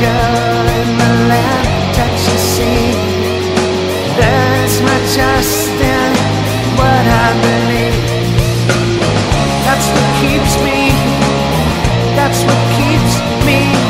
girl in the land that you see. That's my trust in what I believe. That's what keeps me. That's what keeps me.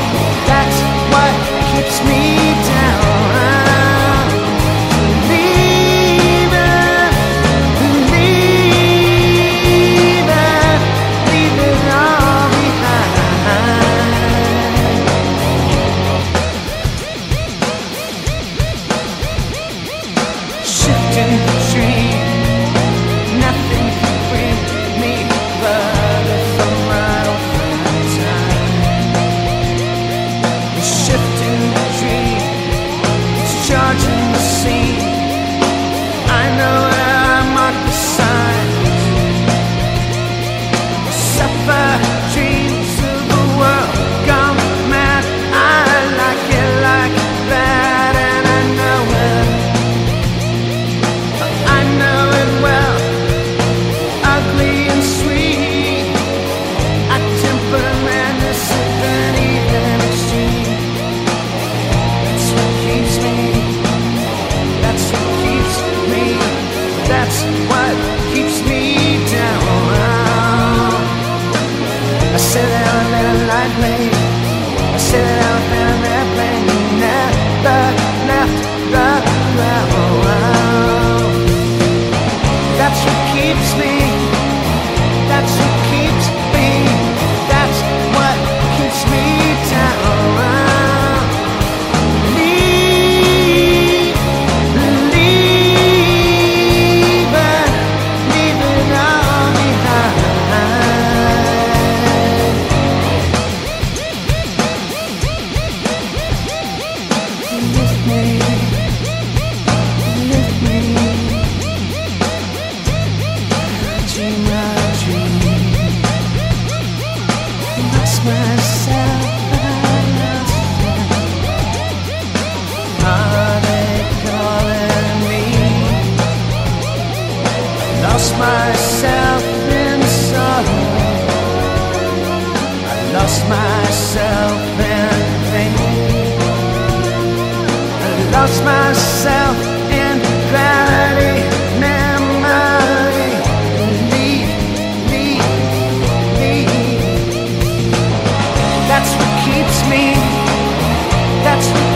what? lost myself in pain. I lost myself in gravity, memory, need, need, need. That's what keeps me. That's what